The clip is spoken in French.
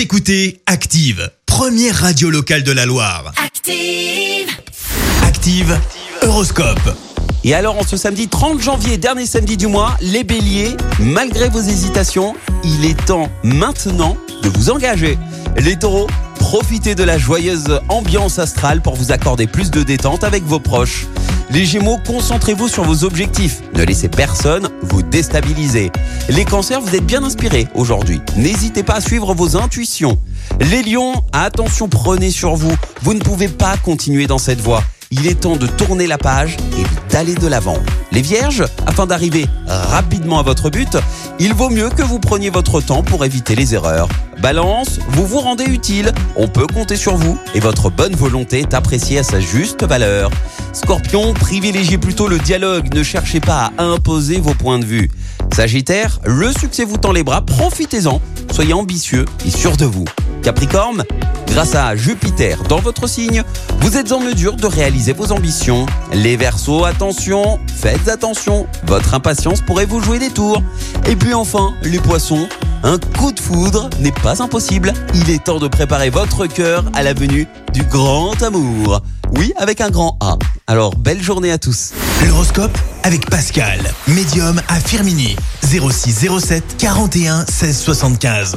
Vous écoutez Active, première radio locale de la Loire. Active. Active, Horoscope. Et alors, en ce samedi 30 janvier, dernier samedi du mois, les béliers, malgré vos hésitations, il est temps maintenant de vous engager. Les taureaux, profitez de la joyeuse ambiance astrale pour vous accorder plus de détente avec vos proches. Les gémeaux, concentrez-vous sur vos objectifs. Ne laissez personne vous déstabiliser. Les cancers, vous êtes bien inspirés aujourd'hui. N'hésitez pas à suivre vos intuitions. Les lions, attention, prenez sur vous. Vous ne pouvez pas continuer dans cette voie. Il est temps de tourner la page et d'aller de l'avant. Les vierges, afin d'arriver rapidement à votre but, il vaut mieux que vous preniez votre temps pour éviter les erreurs. Balance, vous vous rendez utile, on peut compter sur vous et votre bonne volonté est appréciée à sa juste valeur. Scorpion, privilégiez plutôt le dialogue, ne cherchez pas à imposer vos points de vue. Sagittaire, le succès vous tend les bras, profitez-en, soyez ambitieux et sûr de vous. Capricorne, grâce à Jupiter dans votre signe, vous êtes en mesure de réaliser vos ambitions. Les Verseaux, attention, faites attention, votre impatience pourrait vous jouer des tours. Et puis enfin, les Poissons, un coup de foudre n'est pas impossible. Il est temps de préparer votre cœur à la venue du grand amour. Oui, avec un grand A. Alors, belle journée à tous. L'horoscope avec Pascal, médium à Firmini. 06 07 41 16 75.